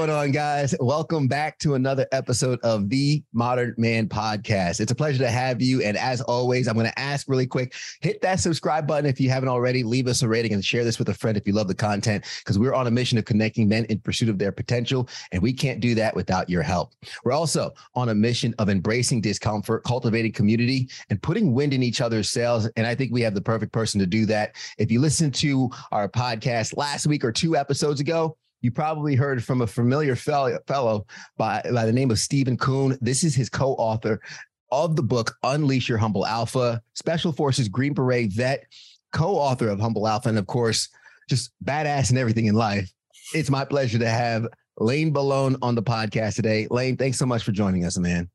going on, guys? Welcome back to another episode of the Modern Man Podcast. It's a pleasure to have you. And as always, I'm going to ask really quick hit that subscribe button if you haven't already. Leave us a rating and share this with a friend if you love the content, because we're on a mission of connecting men in pursuit of their potential. And we can't do that without your help. We're also on a mission of embracing discomfort, cultivating community, and putting wind in each other's sails. And I think we have the perfect person to do that. If you listen to our podcast last week or two episodes ago, you probably heard from a familiar fellow by, by the name of Stephen Kuhn. This is his co author of the book, Unleash Your Humble Alpha, Special Forces Green Beret vet, co author of Humble Alpha, and of course, just badass and everything in life. It's my pleasure to have Lane Bellone on the podcast today. Lane, thanks so much for joining us, man.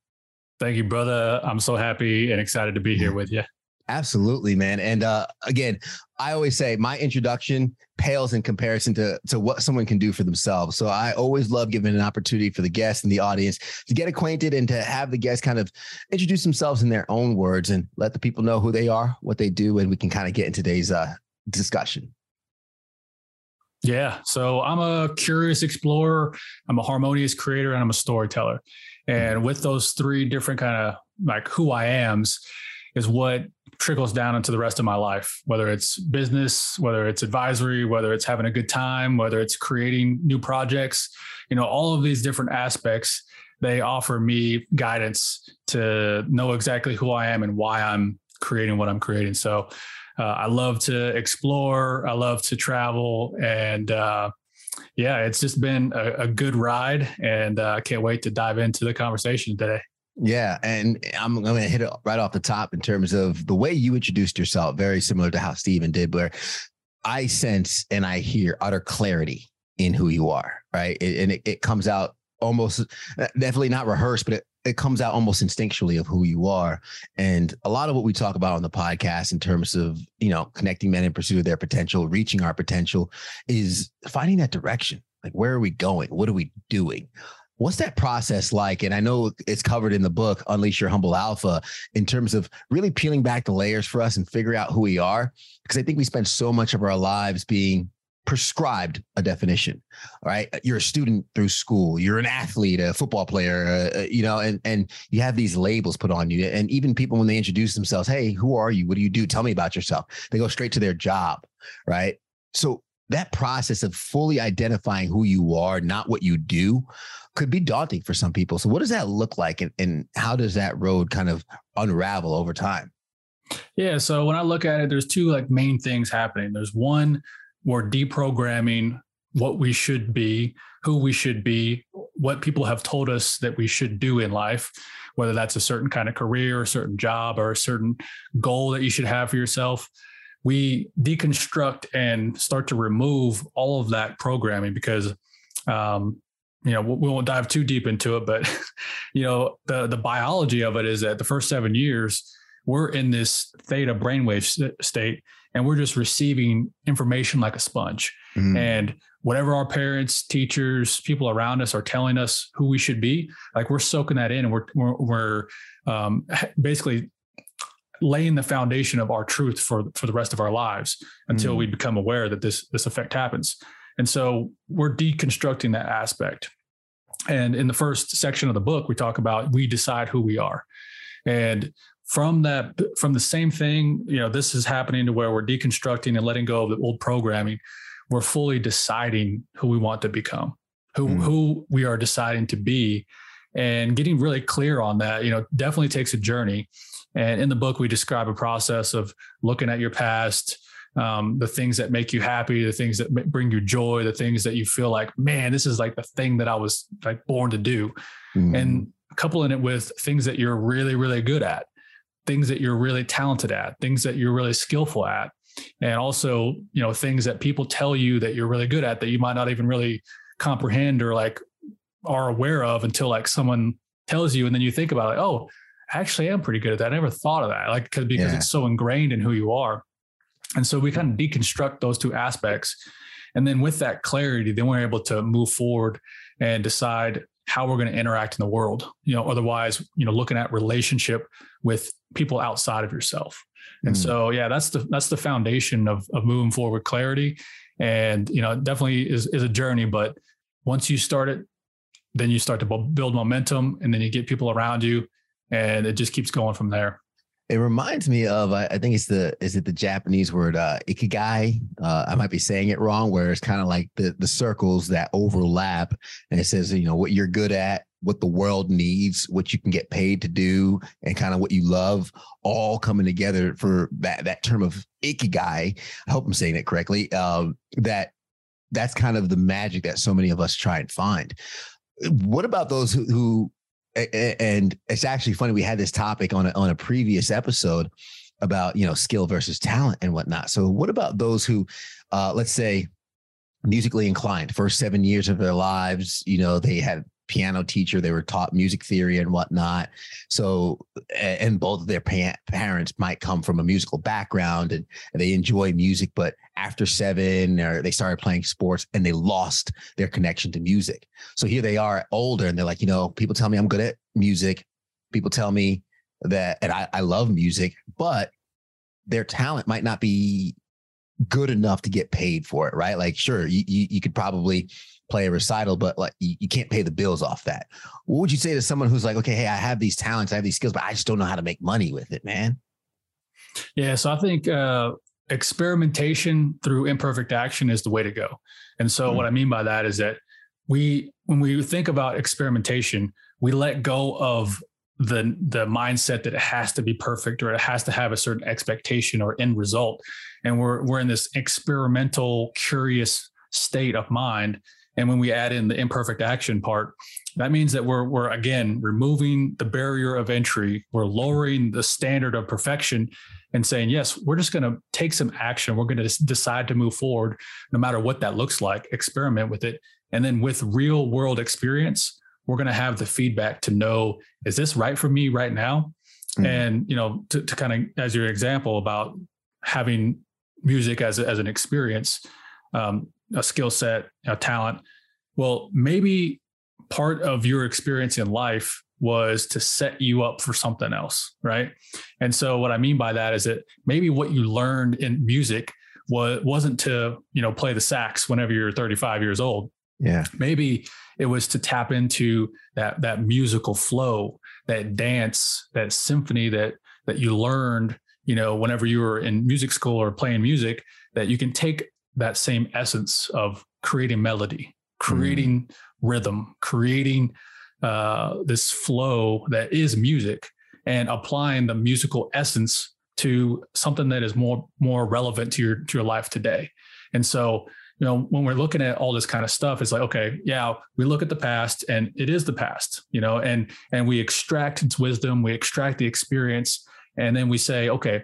Thank you, brother. I'm so happy and excited to be here with you. Absolutely, man. And uh, again, I always say my introduction pales in comparison to to what someone can do for themselves. So I always love giving an opportunity for the guests and the audience to get acquainted and to have the guests kind of introduce themselves in their own words and let the people know who they are, what they do, and we can kind of get in today's uh, discussion. Yeah. So I'm a curious explorer, I'm a harmonious creator, and I'm a storyteller. And with those three different kind of like who I am's is what trickles down into the rest of my life, whether it's business, whether it's advisory, whether it's having a good time, whether it's creating new projects, you know, all of these different aspects, they offer me guidance to know exactly who I am and why I'm creating what I'm creating. So uh, I love to explore, I love to travel, and uh, yeah, it's just been a, a good ride, and uh, I can't wait to dive into the conversation today. Yeah, and I'm, going to hit it right off the top in terms of the way you introduced yourself, very similar to how Stephen did, where I sense and I hear utter clarity in who you are, right? It, and it, it comes out almost uh, definitely not rehearsed, but it, it comes out almost instinctually of who you are. And a lot of what we talk about on the podcast in terms of, you know, connecting men in pursuit of their potential, reaching our potential is finding that direction. Like, where are we going? What are we doing? What's that process like? And I know it's covered in the book, Unleash Your Humble Alpha, in terms of really peeling back the layers for us and figure out who we are. Because I think we spend so much of our lives being prescribed a definition right? You're a student through school. You're an athlete a football player uh, uh, you know and and you have these labels put on you. And even people when they introduce themselves hey who are you? What do you do? Tell me about yourself. They go straight to their job right? So that process of fully identifying who you are not what you do could be daunting for some people. So, what does that look like, and, and how does that road kind of unravel over time? Yeah. So when I look at it, there's two like main things happening. There's one, we're deprogramming what we should be, who we should be, what people have told us that we should do in life, whether that's a certain kind of career, a certain job, or a certain goal that you should have for yourself. We deconstruct and start to remove all of that programming because um, you know we won't dive too deep into it but you know the the biology of it is that the first seven years we're in this theta brainwave state and we're just receiving information like a sponge mm. and whatever our parents teachers people around us are telling us who we should be like we're soaking that in and we're we're, we're um, basically laying the foundation of our truth for for the rest of our lives until mm. we become aware that this this effect happens and so we're deconstructing that aspect. And in the first section of the book, we talk about we decide who we are. And from that, from the same thing, you know, this is happening to where we're deconstructing and letting go of the old programming. We're fully deciding who we want to become, who mm. who we are deciding to be, and getting really clear on that. You know, definitely takes a journey. And in the book, we describe a process of looking at your past, um, the things that make you happy, the things that bring you joy, the things that you feel like, man, this is like the thing that I was like born to do, mm. and coupling it with things that you're really, really good at, things that you're really talented at, things that you're really skillful at, and also, you know, things that people tell you that you're really good at that you might not even really comprehend or like are aware of until like someone tells you, and then you think about it, like, oh, actually, I'm pretty good at that. I never thought of that, like because because yeah. it's so ingrained in who you are. And so we kind of deconstruct those two aspects. And then with that clarity, then we're able to move forward and decide how we're going to interact in the world. You know, otherwise, you know, looking at relationship with people outside of yourself. And mm. so, yeah, that's the that's the foundation of of moving forward clarity. And you know, it definitely is is a journey, but once you start it, then you start to build momentum, and then you get people around you, and it just keeps going from there. It reminds me of I, think it's the is it the Japanese word uh, ikigai? Uh, I might be saying it wrong. Where it's kind of like the the circles that overlap, and it says you know what you're good at, what the world needs, what you can get paid to do, and kind of what you love, all coming together for that that term of ikigai. I hope I'm saying it correctly. Um, that that's kind of the magic that so many of us try and find. What about those who, who and it's actually funny. We had this topic on a, on a previous episode about you know skill versus talent and whatnot. So what about those who, uh, let's say, musically inclined, first seven years of their lives, you know, they had piano teacher. They were taught music theory and whatnot. So, and both of their pa- parents might come from a musical background and, they enjoy music. But after seven, or they started playing sports and they lost their connection to music. So here they are older and they're like, you know, people tell me I'm good at music. People tell me that, and I, I love music, but their talent might not be good enough to get paid for it, right? Like, sure, you, you, you could probably play a recital, but like you, you, can't pay the bills off that. What would you say to someone who's like, okay, hey, I have these talents, I have these skills, but I just don't know how to make money with it, man? Yeah, so I think uh, experimentation through imperfect action is the way to go. And so mm-hmm. what I mean by that is that we, when we think about experimentation, we let go of the the mindset that it has to be perfect or it has to have a certain expectation or end result and we're we're in this experimental curious state of mind and when we add in the imperfect action part, that means that we're we're again removing the barrier of entry. We're lowering the standard of perfection and saying, yes, we're just going to take some action. We're going to decide to move forward, no matter what that looks like. Experiment with it, and then with real world experience, we're going to have the feedback to know is this right for me right now. Mm-hmm. And you know, to, to kind of as your example about having music as a, as an experience. Um, a skill set, a talent. Well, maybe part of your experience in life was to set you up for something else, right? And so what I mean by that is that maybe what you learned in music was wasn't to, you know, play the sax whenever you're 35 years old. Yeah. Maybe it was to tap into that that musical flow, that dance, that symphony that that you learned, you know, whenever you were in music school or playing music that you can take that same essence of creating melody, creating mm. rhythm, creating uh, this flow that is music, and applying the musical essence to something that is more more relevant to your to your life today. And so, you know, when we're looking at all this kind of stuff, it's like, okay, yeah, we look at the past, and it is the past, you know, and and we extract its wisdom, we extract the experience, and then we say, okay,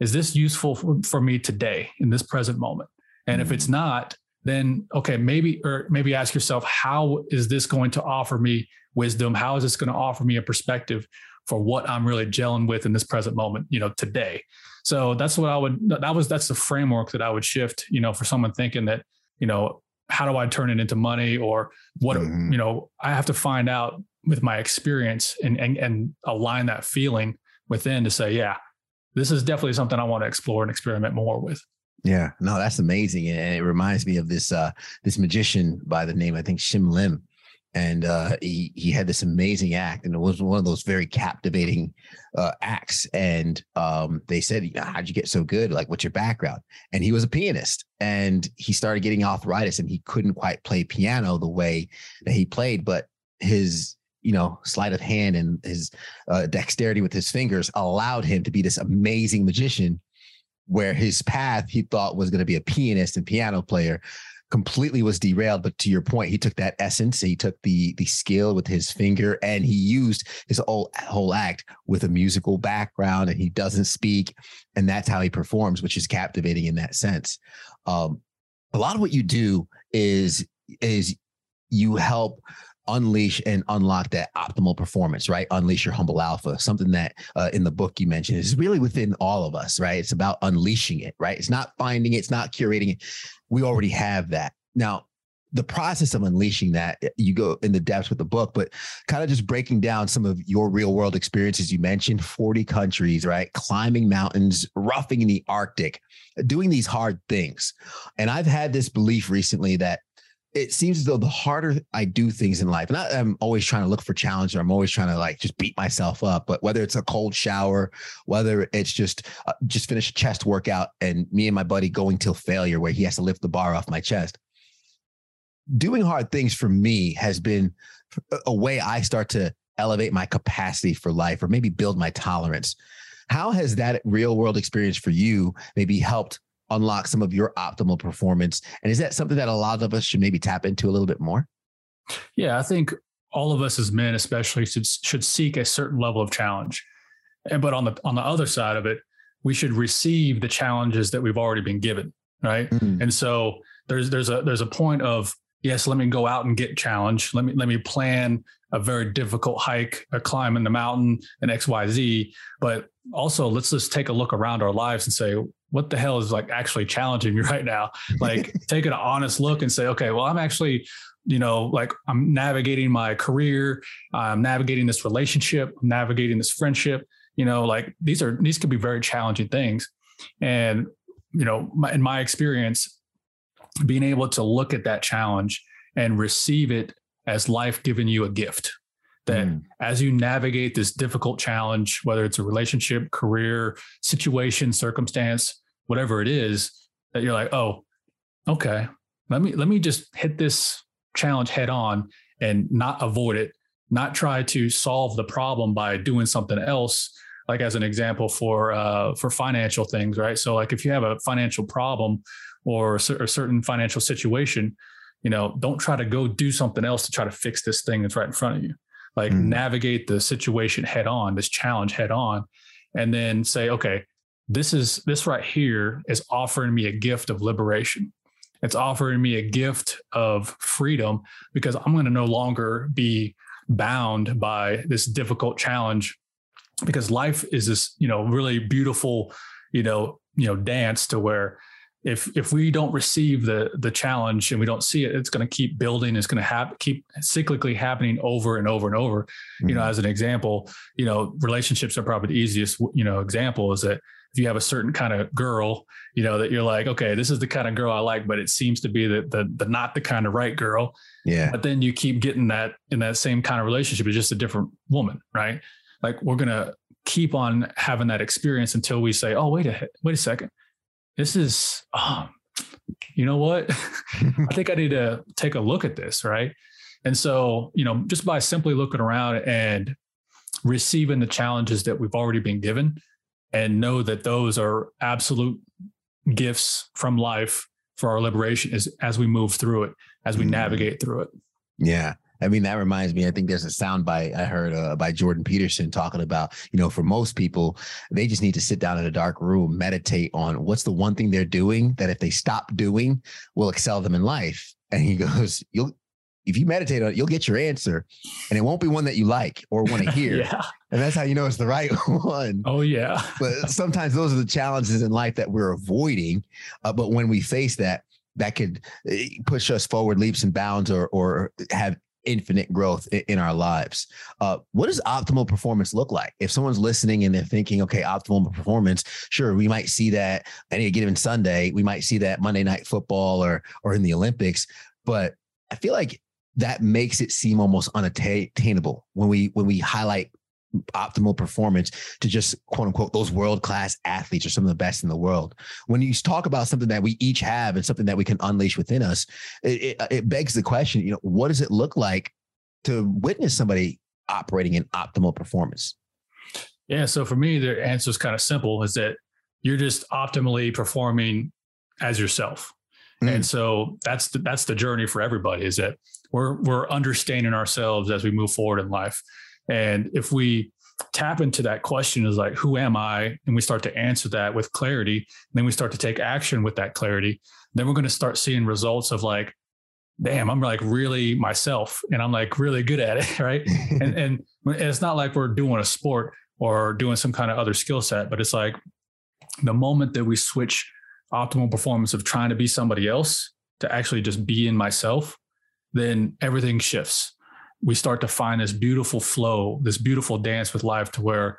is this useful for, for me today in this present moment? And mm-hmm. if it's mm-hmm. not, then okay, maybe or maybe ask yourself, how is this going to offer me wisdom? How is this going to offer me a perspective for what I'm really gelling with in this present moment, you know, today? So that's what I would that was that's the framework that I would shift, you know, for someone thinking that, you know, how do I turn it into money or what mm-hmm. you know, I have to find out with my experience and and and align that feeling within to say, yeah, this is definitely something I want to explore and experiment more with. Yeah, no, that's amazing, and it reminds me of this uh this magician by the name I think Shin Lim, and uh, he he had this amazing act, and it was one of those very captivating uh, acts. And um, they said, you know, "How'd you get so good? Like, what's your background?" And he was a pianist, and he started getting arthritis, and he couldn't quite play piano the way that he played, but his you know sleight of hand and his uh, dexterity with his fingers allowed him to be this amazing magician where his path he thought was going to be a pianist and piano player completely was derailed. But to your point he took that essence he took the the skill with his finger and he used his whole whole act with a musical background and he doesn't speak and that's how he performs which is captivating in that sense. Um, a lot of what you do is is you help unleash and unlock that optimal performance, right? Unleash your humble alpha, something that uh, in the book you mentioned is really within all of us, right? It's about unleashing it, right? It's not finding it, it's not curating it. We already have that. Now, the process of unleashing that, eh, you go in the depths with the book, but kind of just breaking down some of your real world experiences. You mentioned 40 countries, right? Climbing mountains, roughing in the Arctic, doing these hard things. And I've had this belief recently that it seems as though the harder I do things in life, and I, am always trying to look for challenge, or I'm always trying to like just beat myself up. But whether it's a cold shower, whether it's just uh, just finish a chest workout, and me and my buddy going till failure, where he has to lift the bar off my chest, doing hard things for me has been a way I start to elevate my capacity for life, or maybe build my tolerance. How has that real world experience for you maybe helped unlock some of your optimal performance? And is that something that a lot of us should maybe tap into a little bit more? Yeah, I think all of us as men, especially, should should seek a certain level of challenge. And but on the on the other side of it, we should receive the challenges that we've already been given, right? Mm-hmm. And so there's there's a there's a point of yes, let me go out and get challenge. Let me let me plan a very difficult hike, a climb in the mountain, an X Y Z. But also, let's just take a look around our lives and say, what the hell is like actually challenging me right now? Like take an honest look and say, okay, well, I'm actually, you know, like I'm navigating my career, I'm navigating this relationship, I'm navigating this friendship. You know, like these are these could be very challenging things. And, you know, my, in my experience, being able to look at that challenge and receive it as life giving you a gift that mm. as you navigate this difficult challenge, whether it's a relationship, career, situation, circumstance, whatever it is, that you're like, oh, okay, let me let me just hit this challenge head on and not avoid it, not try to solve the problem by doing something else. Like as an example for uh, for financial things, right? So like if you have a financial problem or a certain financial situation, you know, don't try to go do something else to try to fix this thing that's right in front of you. Like mm. navigate the situation head on, this challenge head on, and then say, okay, this is this right here is offering me a gift of liberation. It's offering me a gift of freedom because I'm going to no longer be bound by this difficult challenge because life is this, you know, really beautiful, you know, you know, dance to where if if we don't receive the the challenge and we don't see it, it's going to keep building. It's going to have keep cyclically happening over and over and over. Mm-hmm. You know, mm-hmm. as an example, you know, relationships are probably the easiest. You know, example is that if you have a certain kind of girl, you know, that you're like, okay, this is the kind of girl I like, but it seems to be the the, the not the kind of right girl. Yeah. But then you keep getting that in that same kind of relationship. It's just a different woman, right? Like we're gonna keep on having that experience until we say, oh, wait a wait a second, this is, oh, you know what? I think I need to take a look at this, right? And so, you know, just by simply looking around and receiving the challenges that we've already been given, and know that those are absolute gifts from life for our liberation as, as we move through it, as we mm. navigate through it. Yeah. I mean, that reminds me. I think there's a sound by I heard uh, by Jordan Peterson talking about, you know, for most people, they just need to sit down in a dark room, meditate on what's the one thing they're doing that if they stop doing will excel them in life. And he goes, "You'll if you meditate on it, you'll get your answer, and it won't be one that you like or want to hear. yeah. And that's how you know it's the right one. Oh yeah. but sometimes those are the challenges in life that we're avoiding. Uh, but when we face that, that could eh, push us forward leaps and bounds, or or have infinite growth in, our lives. Uh, what does optimal performance look like? If someone's listening and they're thinking, okay, optimal performance, sure, we might see that any given Sunday, we might see that Monday night football or or in the Olympics, but I feel like that makes it seem almost unattainable when we when we highlight optimal performance to just quote unquote those world class athletes or some of the best in the world. When you talk about something that we each have and something that we can unleash within us, it, it, uh, it begs the question, you know, what does it look like to witness somebody operating in optimal performance? Yeah. So for me, the answer is kind of simple is that you're just optimally performing as yourself. Mm. And so that's the, that's the journey for everybody is that we're we're understanding ourselves as we move forward in life. And if we tap into that question is like, who am I? And we start to answer that with clarity, then we start to take action with that clarity. Then we're going to start seeing results of like, damn, I'm like really myself and I'm like really good at it. Right. and, and it's not like we're doing a sport or doing some kind of other skill set, but it's like the moment that we switch optimal performance of trying to be somebody else to actually just be in myself then everything shifts. We start to find this beautiful flow, this beautiful dance with life to where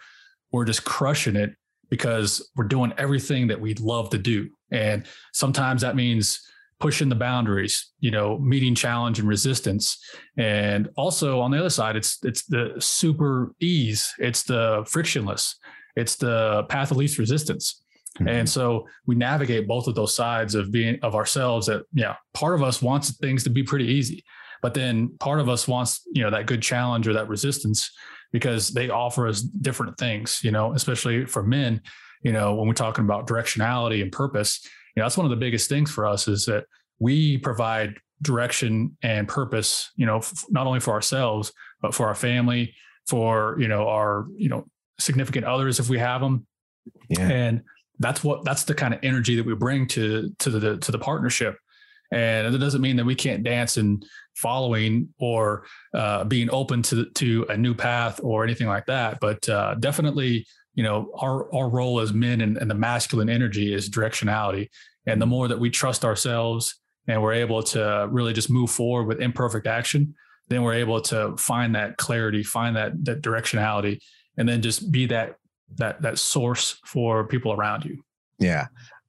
we're just crushing it because we're doing everything that we love to do. And sometimes that means pushing the boundaries, you know, meeting challenge and resistance. And also on the other side, it's it's the super ease, it's the frictionless, it's the path of least resistance. Mm-hmm. And so we navigate both of those sides of being of ourselves that yeah, part of us wants things to be pretty easy, but then part of us wants, you know, that good challenge or that resistance because they offer us different things, you know, especially for men, you know, when we're talking about directionality and purpose, you know, that's one of the biggest things for us is that we provide direction and purpose, you know, f- not only for ourselves, but for our family, for, you know, our, you know, significant others if we have them. Yeah. And that's what that's the kind of energy that we bring to to the to the partnership. And it doesn't mean that we can't dance and following or uh, being open to to a new path or anything like that. But uh, definitely you know our our role as men and, and the masculine energy is directionality. And the more that we trust ourselves and we're able to really just move forward with imperfect action then we're able to find that clarity find that that directionality and then just be that that that source for people around you. Yeah.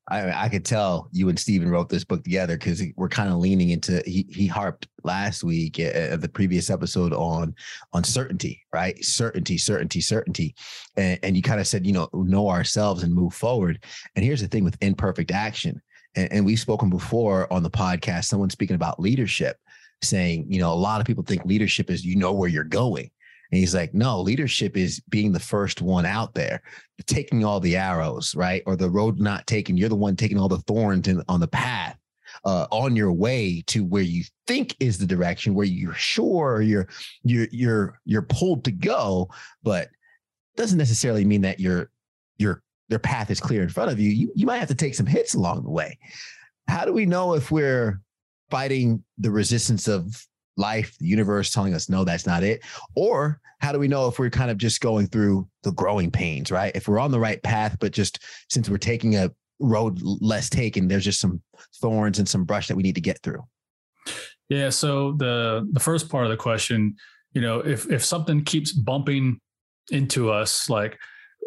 I, I could tell you and Stephen wrote this book together because we're kind of leaning into he he harped last week eh, eh, at the previous episode on on certainty, right? Certainty, certainty, certainty, and, and you kind of said you know know ourselves and move forward. And here's the thing with imperfect action, and, and we've spoken before on the podcast. Someone speaking about leadership, saying you know a lot of people think leadership is you know where you're going, and he's like, no, leadership is being the first one out there, taking all the arrows, right? Or the road not taken. You're the one taking all the thorns in, on the path uh, on your way to where you think is the direction where you're sure you're you're you're you're pulled to go, but doesn't necessarily mean that your your their path is clear in front of you. You you might have to take some hits along the way. How do we know if we're fighting the resistance of life, the universe telling us, no, that's not it? Or how do we know if we're kind of just going through the growing pains, right? If we're on the right path, but just since we're taking a road less taken, there's just some thorns and some brush that we need to get through. Yeah. So the the first part of the question, you know, if if something keeps bumping into us, like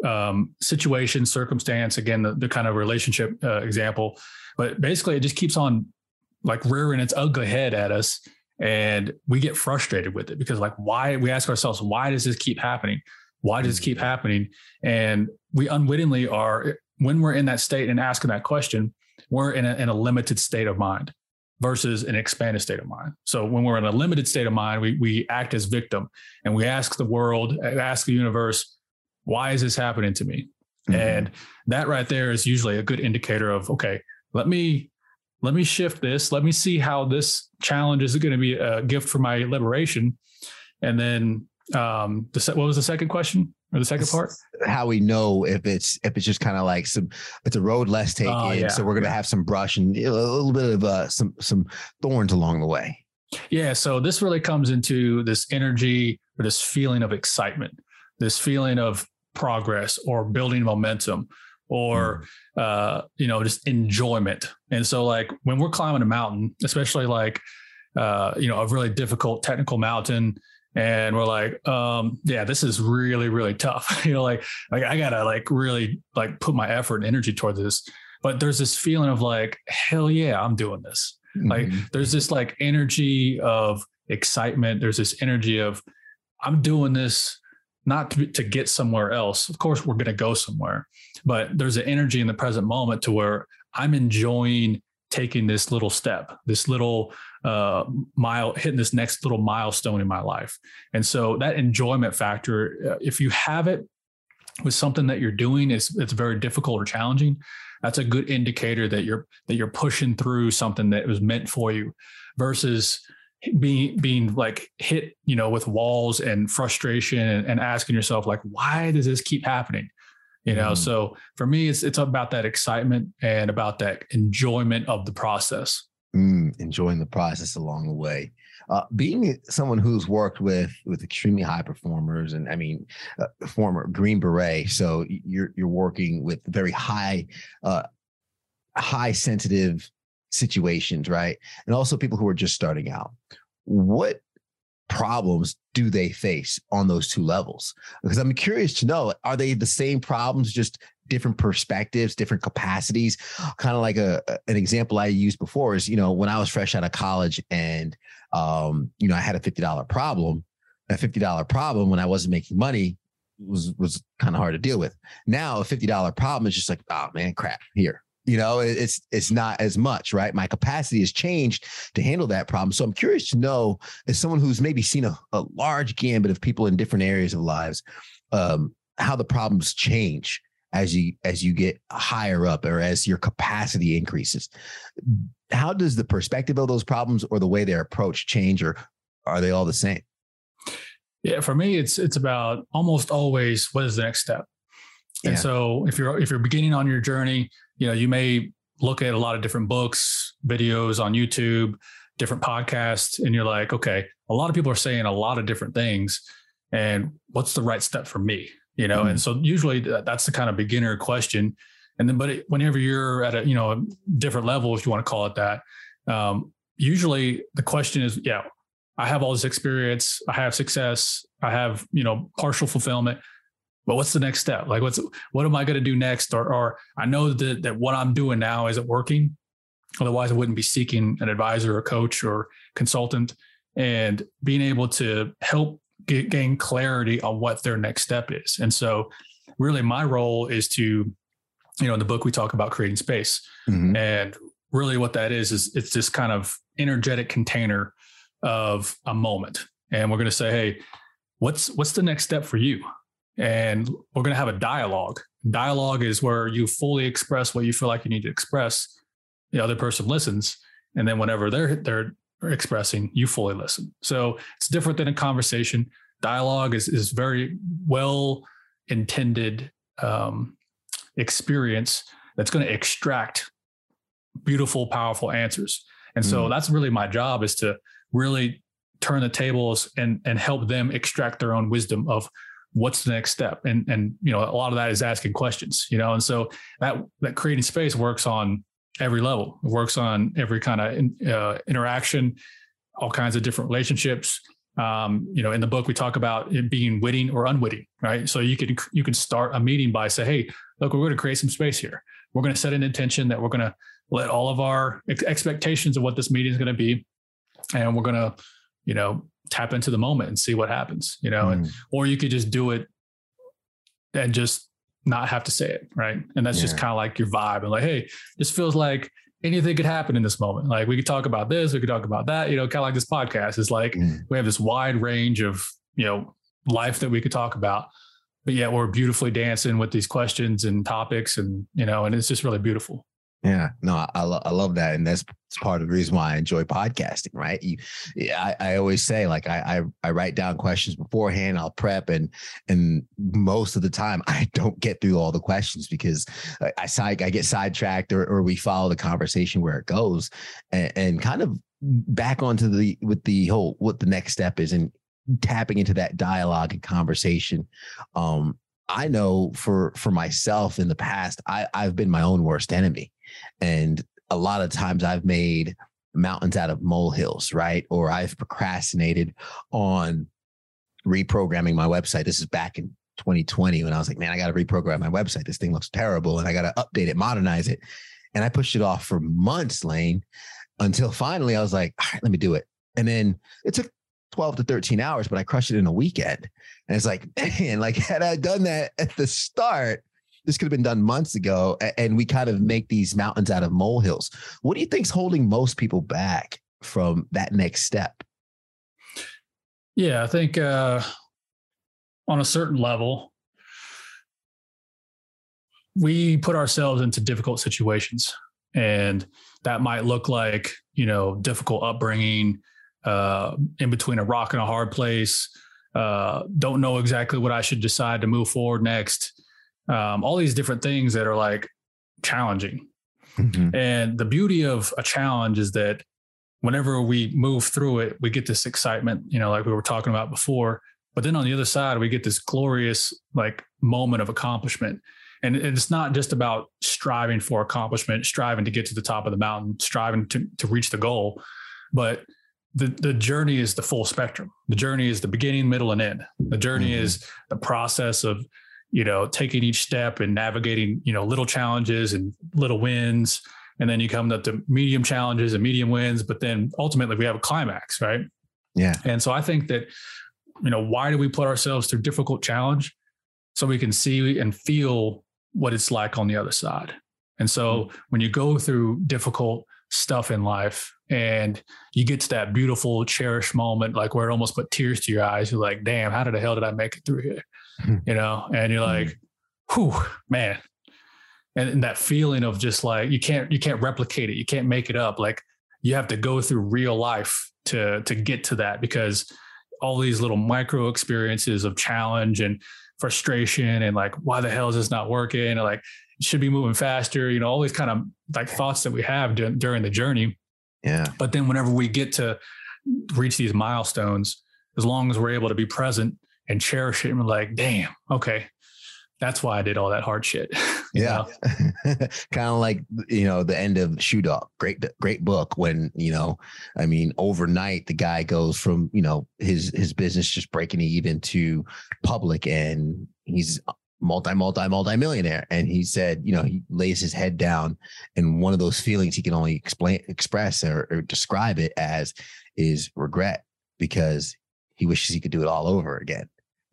um, situation, circumstance, again, the, the kind of relationship uh, example, but basically it just keeps on like rearing its ugly head at us and we get frustrated with it because like why we ask ourselves why does this keep happening why does this keep mm-hmm. happening and we unwittingly are when we're in that state and asking that question we're in a, in a limited state of mind versus an expanded state of mind so when we're in a limited state of mind we, we act as victim and we ask the world ask the universe why is this happening to me mm-hmm. and that right there is usually a good indicator of okay let me let me shift this. Let me see how this challenge is going to be a gift for my liberation. And then, um, the, what was the second question or the second it's part? How we know if it's if it's just kind of like some it's a road less taken, oh, yeah, so we're going to have some brush and a little bit of uh, some some thorns along the way. Yeah, so this really comes into this energy or this feeling of excitement, this feeling of progress or building momentum or mm. uh, you know just enjoyment and so like when we're climbing a mountain especially like uh, you know a really difficult technical mountain and we're like um, yeah this is really really tough you know like like i gotta like really like put my effort and energy towards this but there's this feeling of like hell yeah i'm doing this mm-hmm. like there's this like energy of excitement there's this energy of i'm doing this not to, to get somewhere else. Of course, we're going to go somewhere, but there's an energy in the present moment to where I'm enjoying taking this little step, this little uh, mile, hitting this next little milestone in my life. And so that enjoyment factor, uh, if you have it with something that you're doing, it's it's very difficult or challenging. That's a good indicator that you're that you're pushing through something that was meant for you, versus being being like hit you know with walls and frustration and, and asking yourself like why does this keep happening you know mm. so for me it's it's about that excitement and about that enjoyment of the process mm, enjoying the process along the way uh, being someone who's worked with with extremely high performers and i mean uh, former green beret so you're you're working with very high uh, high sensitive situations, right? And also people who are just starting out. what problems do they face on those two levels? Because I'm curious to know are they the same problems, just different perspectives, different capacities? Kind of like a an example I used before is, you know, when I was fresh out of college and um, you know, I had a $50 problem, a $50 problem when I wasn't making money was was kind of hard to deal with. Now a $50 problem is just like, oh man, crap, here, you know it's it's not as much right? My capacity has changed to handle that problem. So i'm curious to know as someone who's maybe seen a, a large gambit of people in different areas of lives um, how the problems change as you as you get higher up or as your capacity increases. How does the perspective of those problems or the way they're approached change or are they all the same? Yeah for me it's it's about almost always what is the next step and yeah. so if you're if you're beginning on your journey you know, you may look at a lot of different books, videos on YouTube, different podcasts, and you're like, okay, a lot of people are saying a lot of different things. And what's the right step for me? You know, mm-hmm. and so usually that's the kind of beginner question. And then, but it, whenever you're at a, you know, a different level, if you want to call it that, um, usually the question is, yeah, I have all this experience, I have success, I have, you know, partial fulfillment but what's the next step? Like, what's what am I going to do next? Or, or I know that that what I'm doing now isn't working. Otherwise, I wouldn't be seeking an advisor or coach or consultant and being able to help get, gain clarity on what their next step is. And so, really, my role is to, you know, in the book we talk about creating space, mm-hmm. and really what that is is it's this kind of energetic container of a moment, and we're going to say, hey, what's what's the next step for you? And we're going to have a dialogue. Dialogue is where you fully express what you feel like you need to express. The other person listens, and then whenever they're they're expressing, you fully listen. So it's different than a conversation. Dialogue is is very well intended um, experience that's going to extract beautiful, powerful answers. And so mm. that's really my job is to really turn the tables and and help them extract their own wisdom of what's the next step? And and you know a lot of that is asking questions you know? And so that that creating space works on every level. It works on every kind of uh, interaction all kinds of different relationships. Um, you know in the book we talk about it being witting or unwitting right? So you can you can start a meeting by say hey look we're going to create some space here. We're going to set an intention that we're going to let all of our expectations of what this meeting is going to be and we're going to you know tap into the moment and see what happens, you know, mm. and or you could just do it and just not have to say it, right? And that's yeah. just kind of like your vibe and like, hey, this feels like anything could happen in this moment. Like we could talk about this, we could talk about that, you know, kind of like this podcast is like mm. we have this wide range of, you know, life that we could talk about. But yet we're beautifully dancing with these questions and topics and, you know, and it's just really beautiful. Yeah, no, I, lo- I love that, and that's part of the reason why I enjoy podcasting. Right? You, I, I always say like I, I I write down questions beforehand. I'll prep, and and most of the time I don't get through all the questions because I, I side I get sidetracked or or we follow the conversation where it goes, and, and kind of back onto the with the whole what the next step is and tapping into that dialogue and conversation. Um, I know for for myself in the past, I I've been my own worst enemy and a lot of times I've made mountains out of molehills, right? Or I've procrastinated on reprogramming my website. This is back in 2020 when I was like, man, I got to reprogram my website. This thing looks terrible and I got to update it, modernize it. And I pushed it off for months, Lane, until finally I was like, all right, let me do it. And then it took 12 to 13 hours, but I crushed it in a weekend. And it's like, man, like had I done that at the start, this could have been done months ago and we kind of make these mountains out of molehills. What do you think's holding most people back from that next step? Yeah i think uh, on a certain level we put ourselves into difficult situations and that might look like you know difficult upbringing uh, in between a rock and a hard place uh, don't know exactly what i should decide to move forward next um, all these different things that are like challenging. Mm-hmm. And the beauty of a challenge is that whenever we move through it, we get this excitement, you know, like we were talking about before. But then on the other side, we get this glorious like moment of accomplishment. And it's not just about striving for accomplishment, striving to get to the top of the mountain, striving to, to reach the goal, but the the journey is the full spectrum. The journey is the beginning, middle, and end. The journey mm-hmm. is the process of you know taking each step and navigating you know little challenges and little wins, and then you come up to medium challenges and medium wins. But then ultimately we have a climax, right? Yeah. And so I think that you know why do we put ourselves through difficult challenge so we can see and feel what it's like on the other side. And so mm-hmm. when you go through difficult stuff in life and you get to that beautiful cherished moment like where it almost put tears to your eyes you're like damn how did the hell did i make it through here. you know and you're mm-hmm. like whew man. And, and, that feeling of just like you can't you can't replicate it. You can't make it up. Like you have to go through real life to to get to that because all these little micro experiences of challenge and frustration and like why the hell is this not working? And like should be moving faster, you know, all these kind of like thoughts that we have d- during the journey. Yeah. But then whenever we get to reach these milestones, as long as we're able to be present and cherish it, and we're like, damn, okay, that's why I did all that hard shit. yeah. kind of like, you know, the end of Shoe Dog. Great, great book when, you know, I mean, overnight the guy goes from, you know, his his business just breaking even to public and he's multi, multi, multi millionaire. And he said, you know, he lays his head down, and one of those feelings he can only explain, express, or, or describe it as is regret because he wishes he could do it all over again.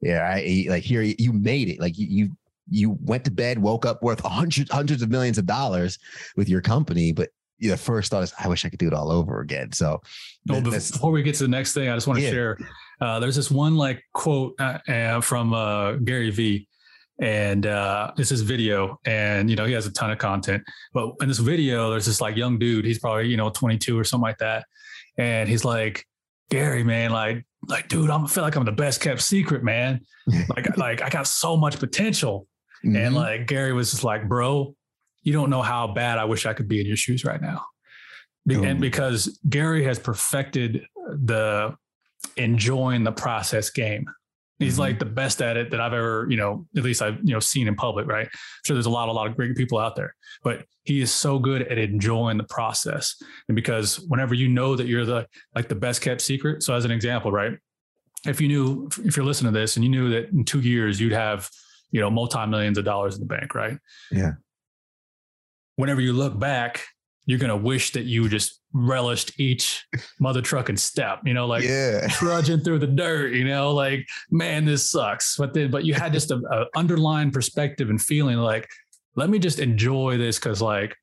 Yeah, right. Like here, you made it. Like you, you, you went to bed, woke up worth hundreds, hundreds of millions of dollars with your company, but the first thought is, I wish I could do it all over again. So, well, before we get to the next thing, I just want to yeah. share. Uh, there's this one like quote uh, uh, from uh, Gary Vee, and uh it's this video and you know he has a ton of content but in this video there's this like young dude he's probably you know 22 or something like that and he's like gary man like like dude i'm I feel like i'm the best kept secret man. Like like i got so much potential. Mm-hmm. and like gary was just like bro you don't know how bad i wish i could be in your shoes right now. Be- and because gary has perfected the enjoying the process game He's mm-hmm. like the best at it that I've ever, you know, at least I've, you know, seen in public, right? I'm sure there's a lot, a lot of great people out there, but he is so good at enjoying the process. And because whenever you know that you're the like the best kept secret. So as an example, right? If you knew if you're listening to this and you knew that in two years you'd have, you know, multi-millions of dollars in the bank, right? Yeah. Whenever you look back, you're gonna wish that you just relished each mother trucking step, you know, like yeah. trudging through the dirt, you know, like, man, this sucks. But then, but you had just a, a underlying perspective and feeling like, let me just enjoy this because like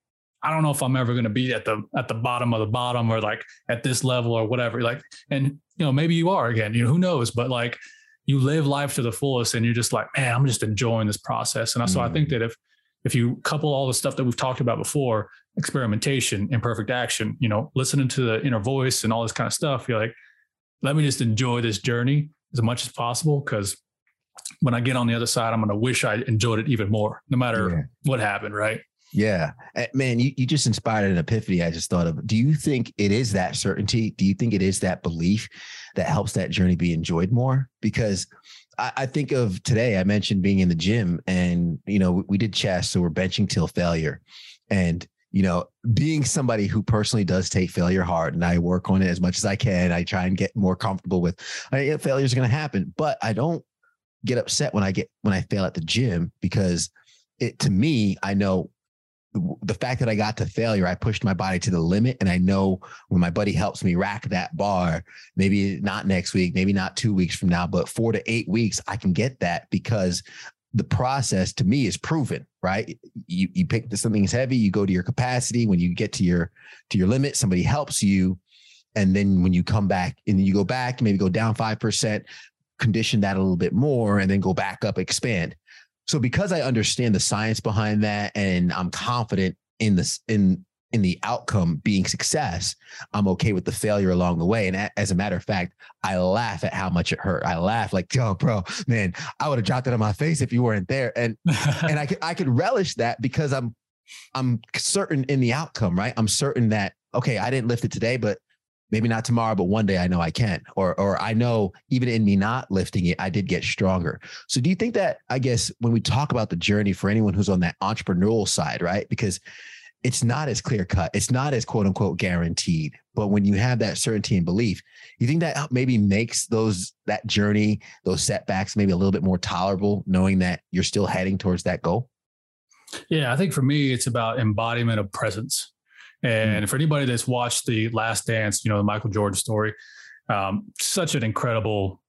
I don't know if I'm ever going to be at the at the bottom of the bottom or like at this level or whatever. Like, and you know, maybe you are again. You know, who knows? But like, you live life to the fullest, and you're just like, man, I'm just enjoying this process. And so mm. I think mm. that if if you couple all the stuff that we've talked about before, experimentation, imperfect action, you know, listening to the inner voice and all this kind of stuff, you're like, let me just enjoy this journey as much as possible. Cause when I get on the other side, I'm going to wish I enjoyed it even more, no matter yeah. what happened. Right. Yeah. Eh, man, you, you just inspired an epiphany. I just thought of, do you think it is that certainty? Do you think it is that belief that helps that journey be enjoyed more? Because I, I think of today, I mentioned being in the gym and, you know, we, we did chest. So we're benching till failure. And you know, being somebody who personally does take failure hard and I work on it as much as I can, I try and get more comfortable with I, failures are going to happen, but I don't get upset when I get when I fail at the gym because it to me, I know the fact that I got to failure, I pushed my body to the limit. And I know when my buddy helps me rack that bar, maybe not next week, maybe not two weeks from now, but four to eight weeks, I can get that because the process to me is proven, right? You you pick something's heavy, you go to your capacity. When you get to your to your limit, somebody helps you. And then when you come back and you go back, maybe go down 5%, condition that a little bit more, and then go back up, expand. So because I understand the science behind that and I'm confident in this in in the outcome being success, I'm okay with the failure along the way. And as a matter of fact, I laugh at how much it hurt. I laugh like, "Yo, bro, man, I would have dropped it on my face if you weren't there." And and I could I could relish that because I'm I'm certain in the outcome, right? I'm certain that okay, I didn't lift it today, but maybe not tomorrow, but one day I know I can, or or I know even in me not lifting it, I did get stronger. So do you think that I guess when we talk about the journey for anyone who's on that entrepreneurial side, right? Because it's not as clear cut. It's not as quote unquote guaranteed. But when you have that certainty and belief, you think that maybe makes those that journey, those setbacks, maybe a little bit more tolerable, knowing that you're still heading towards that goal. Yeah, I think for me, it's about embodiment of presence. And mm. for anybody that's watched the Last Dance, you know, the Michael Jordan story, um, such an incredible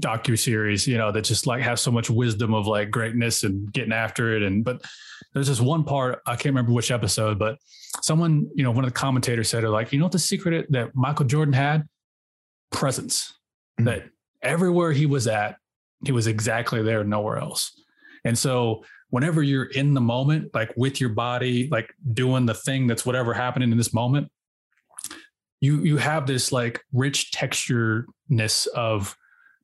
docu series, you know, that just like has so much wisdom of like greatness and getting after it. And but there's this one part I can't remember which episode, but someone, you know, one of the commentators said, like, you know what the secret that Michael Jordan had? Presence. Mm-hmm. That everywhere he was at, he was exactly there, nowhere else. And so whenever you're in the moment, like with your body, like doing the thing that's whatever happening in this moment, you you have this like rich textureness of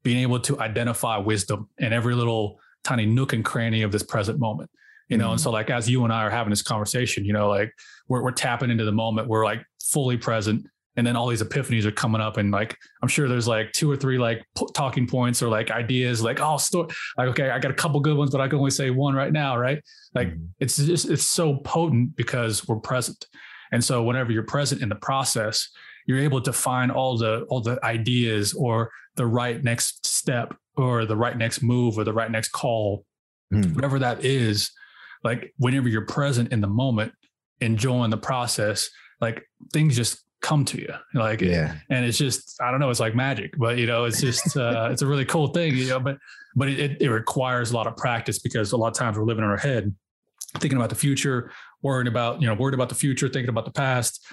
being able to identify wisdom in every little tiny nook and cranny of this present moment you know mm-hmm. and so like as you and i are having this conversation you know like we're, we're tapping into the moment we're like fully present and then all these epiphanies are coming up and like i'm sure there's like two or three like p- talking points or like ideas like oh story like okay i got a couple good ones but i can only say one right now right like mm-hmm. it's just it's so potent because we're present and so whenever you're present in the process you're able to find all the all the ideas or the right next step or the right next move or the right next call mm. whatever that is like whenever you're present in the moment enjoying the process like things just come to you like yeah and it's just i don't know it's like magic but you know it's just uh it's a really cool thing you know but but it, it requires a lot of practice because a lot of times we're living in our head thinking about the future worrying about you know worried about the future thinking about the past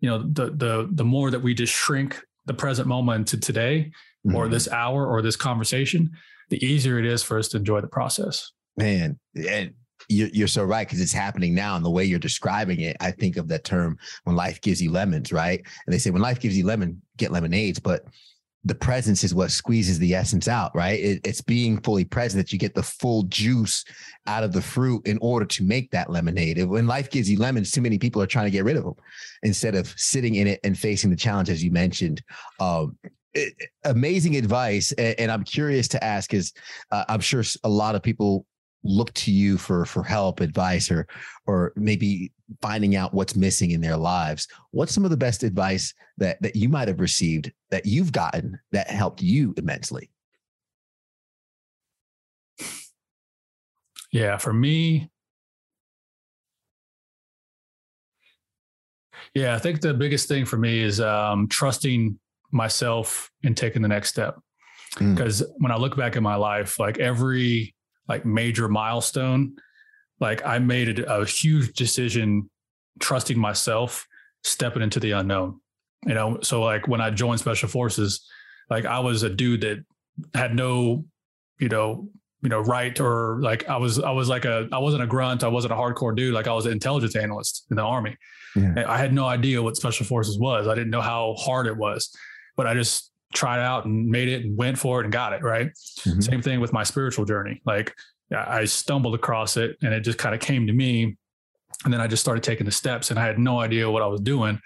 you know the the the more that we just shrink the present moment to today mm-hmm. or this hour or this conversation the easier it is for us to enjoy the process man and you're, you're so right because it's happening now and the way you're describing it i think of that term when life gives you lemons right and they say when life gives you lemon get lemonades but the presence is what squeezes the essence out, right? It, it's being fully present that you get the full juice out of the fruit in order to make that lemonade. When life gives you lemons, too many people are trying to get rid of them instead of sitting in it and facing the challenge, as you mentioned. Um, it, amazing advice, and, and, I'm curious to ask: is uh, I'm sure a lot of people look to you for for help, advice, or or maybe finding out what's missing in their lives. What's some of the best advice that that you might have received that you've gotten that helped you immensely? Yeah, for me, yeah, I think the biggest thing for me is um, trusting myself and taking the next step. Because mm. when I look back in my life, like every like major milestone, like I made a, a huge decision trusting myself, stepping into the unknown. You know, so like when I joined special forces, like I was a dude that had no, you know, you know, right or like I was I was like a I wasn't a grunt, I wasn't a hardcore dude, like I was an intelligence analyst in the army. Yeah. I had no idea what special forces was. I didn't know how hard it was, but I just tried out and made it and went for it and got it right. Mm-hmm. Same thing with my spiritual journey. Like I stumbled across it and it just kind of came to me. And then I just started taking the steps and I had no idea what I was doing,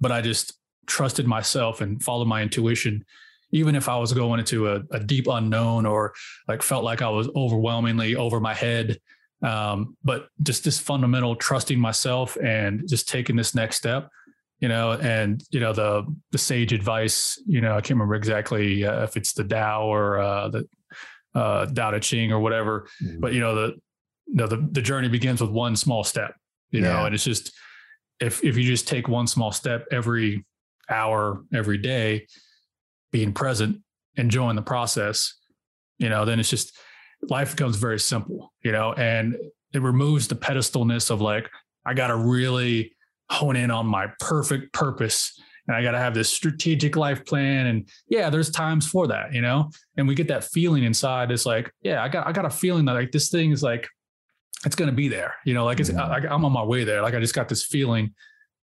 but I just trusted myself and followed my intuition. Even if I was going into a, a deep unknown or like felt like I was overwhelmingly over my head, um, but just this fundamental trusting myself and just taking this next step you know, and you know the the sage advice. You know, I can't remember exactly uh, if it's the Tao or uh, the uh, Tao Te Ching or whatever, mm-hmm. but you know the you know the the journey begins with one small step. You yeah. know, and it's just if if you just take one small step every hour, every day, being present, enjoying the process, you know, then it's just life becomes very simple. You know, and it removes the pedestalness of like I got to really hone in on my perfect purpose and I got to have this strategic life plan. And yeah, there's times for that, you know, and we get that feeling inside. It's like, yeah, I got, I got a feeling that like this thing is like, it's going to be there, you know, like it's, I, I'm on my way there. Like I just got this feeling,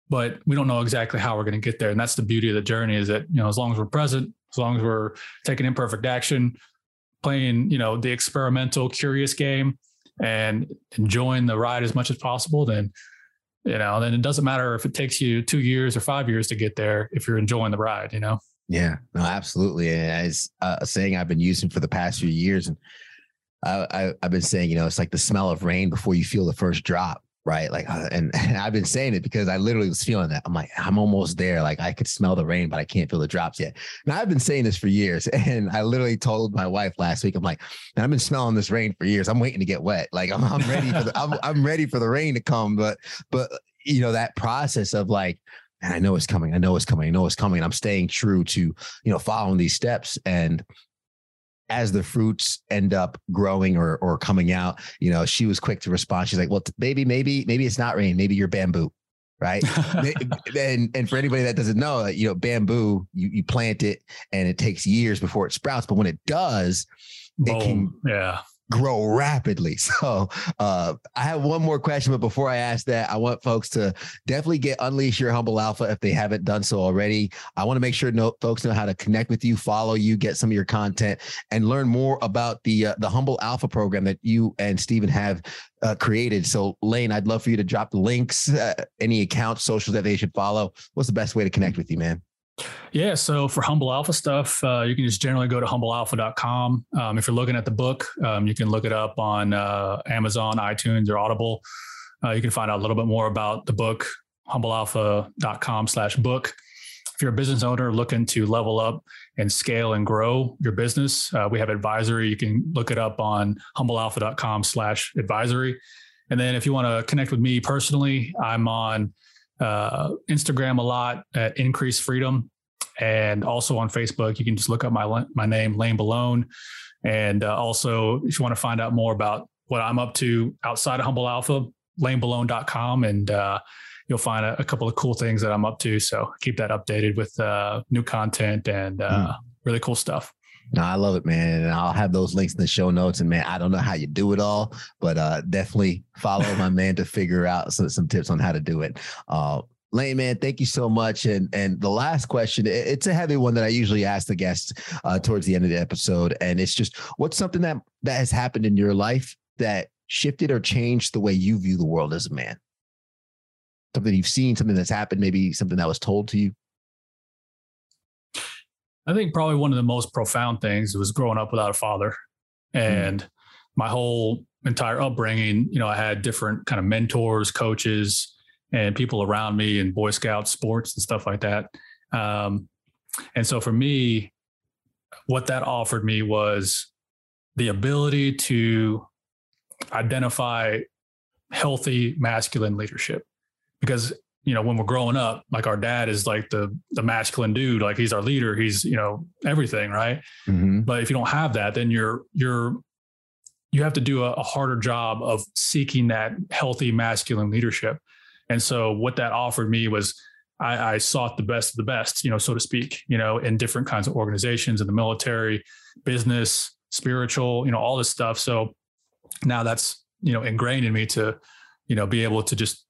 but we don't know exactly how we're going to get there. And that's the beauty of the journey is that, you know, as long as we're present, as long as we're taking imperfect action, playing, you know, the experimental, curious game and enjoying the ride as much as possible, then you know, then it doesn't matter if it takes you two years or five years to get there if you're enjoying the ride, you know? Yeah, no, absolutely. And it's uh, a saying I've been using for the past few years. And I, I, have been saying, you know, it's like the smell of rain before you feel the first drop, right? Like, uh, and, and, I've been saying it because I literally was feeling that. I'm like, I'm almost there. Like, I could smell the rain, but I can't feel the drops yet. Now, I've been saying this for years, and I literally told my wife last week, I'm like, I've been smelling this rain for years. I'm waiting to get wet. Like, I'm, I'm ready for the, I'm, I'm ready for the rain to come. But, but you know, that process of like, and I know it's coming. I know it's coming. I know it's coming. I'm staying true to, you know, following these steps. And as the fruits end up growing or or coming out, you know, she was quick to respond. She's like, "Well, baby, maybe maybe it's not rain. Maybe you're bamboo." Right. and and for anybody that doesn't know, you know, bamboo, you, you plant it and it takes years before it sprouts. But when it does, Boom. it can yeah grow rapidly. So uh, I have one more question, but before I ask that, I want folks to definitely get Unleash Your Humble Alpha if they haven't done so already. I want to make sure no, folks know how to connect with you, follow you, get some of your content, and learn more about the uh, the Humble Alpha program that you and Stephen have uh, created. So Lane, I'd love for you to drop the links, uh, any accounts, socials that they should follow. What's the best way to connect with you, man? Yeah. So for Humble Alpha stuff, uh, you can just generally go to humblealpha.com. Um, if you're looking at the book, um, you can look it up on uh, Amazon, iTunes, or Audible. Uh, you can find out a little bit more about the book, humblealpha.com slash book. If you're a business owner looking to level up and scale and grow your business, uh, we have advisory. You can look it up on humblealpha.com slash advisory. And then if you want to connect with me personally, I'm on uh, Instagram a lot at Increase Freedom, and also on Facebook. You can just look up my my name, Lane Belone. And uh, also, if you want to find out more about what I'm up to outside of Humble Alpha, lanebelone.com, and uh, you'll find a, a, couple of cool things that I'm up to. So keep that updated with uh, new content and uh, mm. really cool stuff. No, I love it, man. And I'll have those links in the show notes. And man, I don't know how you do it all, but uh, definitely follow my man to figure out some, some tips on how to do it. Uh, Lane, man, thank you so much. And and the last question, it's a heavy one that I usually ask the guests uh, towards the end of the episode, and it's just what's something that that has happened in your life that shifted or changed the way you view the world as a man? Something you've seen, something that's happened, maybe something that was told to you. I think probably one of the most profound things was growing up without a father. Hmm. And mm. my whole entire upbringing, you know, I had different kind of mentors, coaches, and people around me in Boy Scouts, sports, and stuff like that. Um, and so for me, what that offered me was the ability to identify healthy masculine leadership because you know, when we're growing up, like our dad is like the the masculine dude, like he's our leader, he's you know everything, right? Mm-hmm. But if you don't have that, then you're you're you have to do a, a harder job of seeking that healthy masculine leadership. And so what that offered me was I, I, sought the best of the best, you know, so to speak, you know, in different kinds of organizations in the military, business, spiritual, you know, all this stuff. So now that's, you know, ingrained in me to, you know, be able to just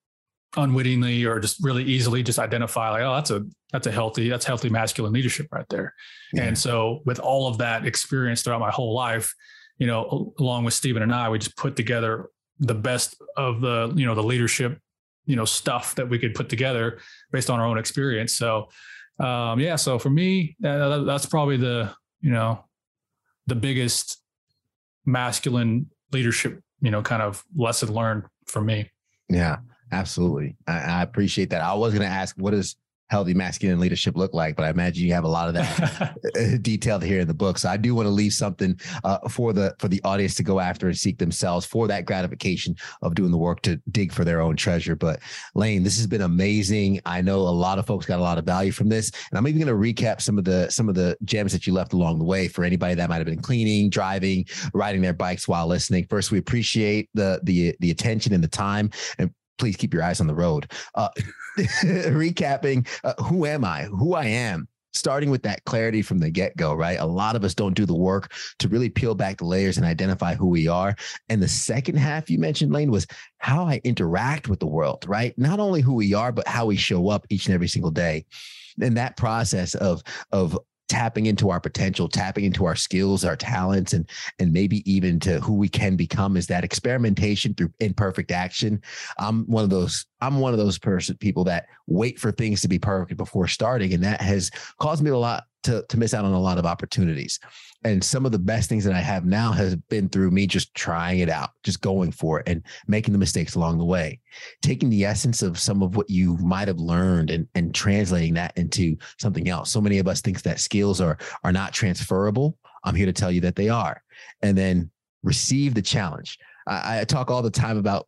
unwittingly or just really easily just identify like oh that's a that's a healthy that's healthy masculine leadership right there. Yeah. and so with all of that experience throughout my whole life you know along with stephen and i we just put together the best of the you know the leadership you know stuff that we could put together based on our own experience. So um yeah so for me that, that's probably the you know the biggest masculine leadership you know kind of lesson learned for me. Yeah Absolutely. I, I appreciate that. I was going to ask, what does healthy masculine leadership look like? But I imagine you have a lot of that detailed here in the book. So I do want to leave something uh, for the for the audience to go after and seek themselves for that gratification of doing the work to dig for their own treasure. But Lane, this has been amazing. I know a lot of folks got a lot of value from this, and I'm even going to recap some of the some of the gems that you left along the way for anybody that might have been cleaning, driving, riding their bikes while listening. First, we appreciate the the the attention and the time and please keep your eyes on the road. Uh, recapping, uh, who am I? Who I am. Starting with that clarity from the get go, right? A lot of us don't do the work to really peel back the layers and identify who we are. And the second half you mentioned, Lane, was how I interact with the world, right? Not only who we are, but how we show up each and every single day. And that process of of tapping into our potential, tapping into our skills, our talents, and and maybe even to who we can become is that experimentation through imperfect action. I'm one of those. I'm one of those person people that wait for things to be perfect before starting, and that has caused me a lot to, to miss out on a lot of opportunities. And some of the best things that I have now has been through me just trying it out, just going for it and making the mistakes along the way, taking the essence of some of what you might have learned and, and translating that into something else. So many of us think that skills are, are not transferable. I'm here to tell you that they are. And then receive the challenge. I, I talk all the time about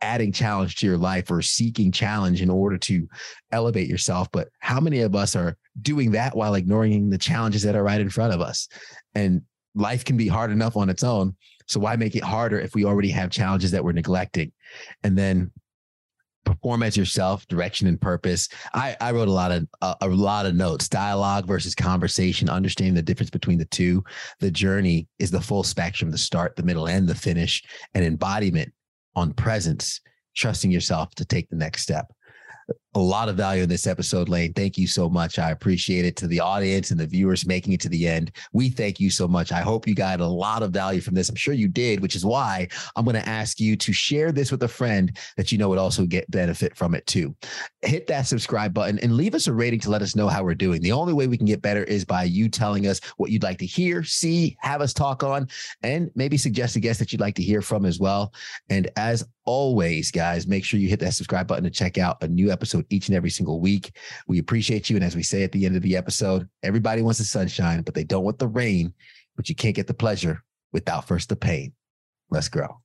adding challenge to your life or seeking challenge in order to elevate yourself. But how many of us are doing that while ignoring the challenges that are right in front of us? And life can be hard enough on its own. So why make it harder if we already have challenges that we're neglecting? And then perform as yourself direction and purpose i i wrote a lot of uh, a lot of notes dialogue versus conversation understanding the difference between the two the journey is the full spectrum the start the middle and the finish and embodiment on presence, trusting yourself to take the next step. A lot of value in this episode, Lane. Thank you so much. I appreciate it to the audience and the viewers making it to the end. We thank you so much. I hope you got a lot of value from this. I'm sure you did, which is why I'm going to ask you to share this with a friend that you know would also get benefit from it too. Hit that subscribe button and leave us a rating to let us know how we're doing. The only way we can get better is by you telling us what you'd like to hear, see, have us talk on, and maybe suggest a guest that you'd like to hear from as well. And as always, guys, make sure you hit that subscribe button to check out a new episode each and every single week. We appreciate you. And as we say at the end of the episode, everybody wants the sunshine, but they don't want the rain. But you can't get the pleasure without first the pain. Let's grow.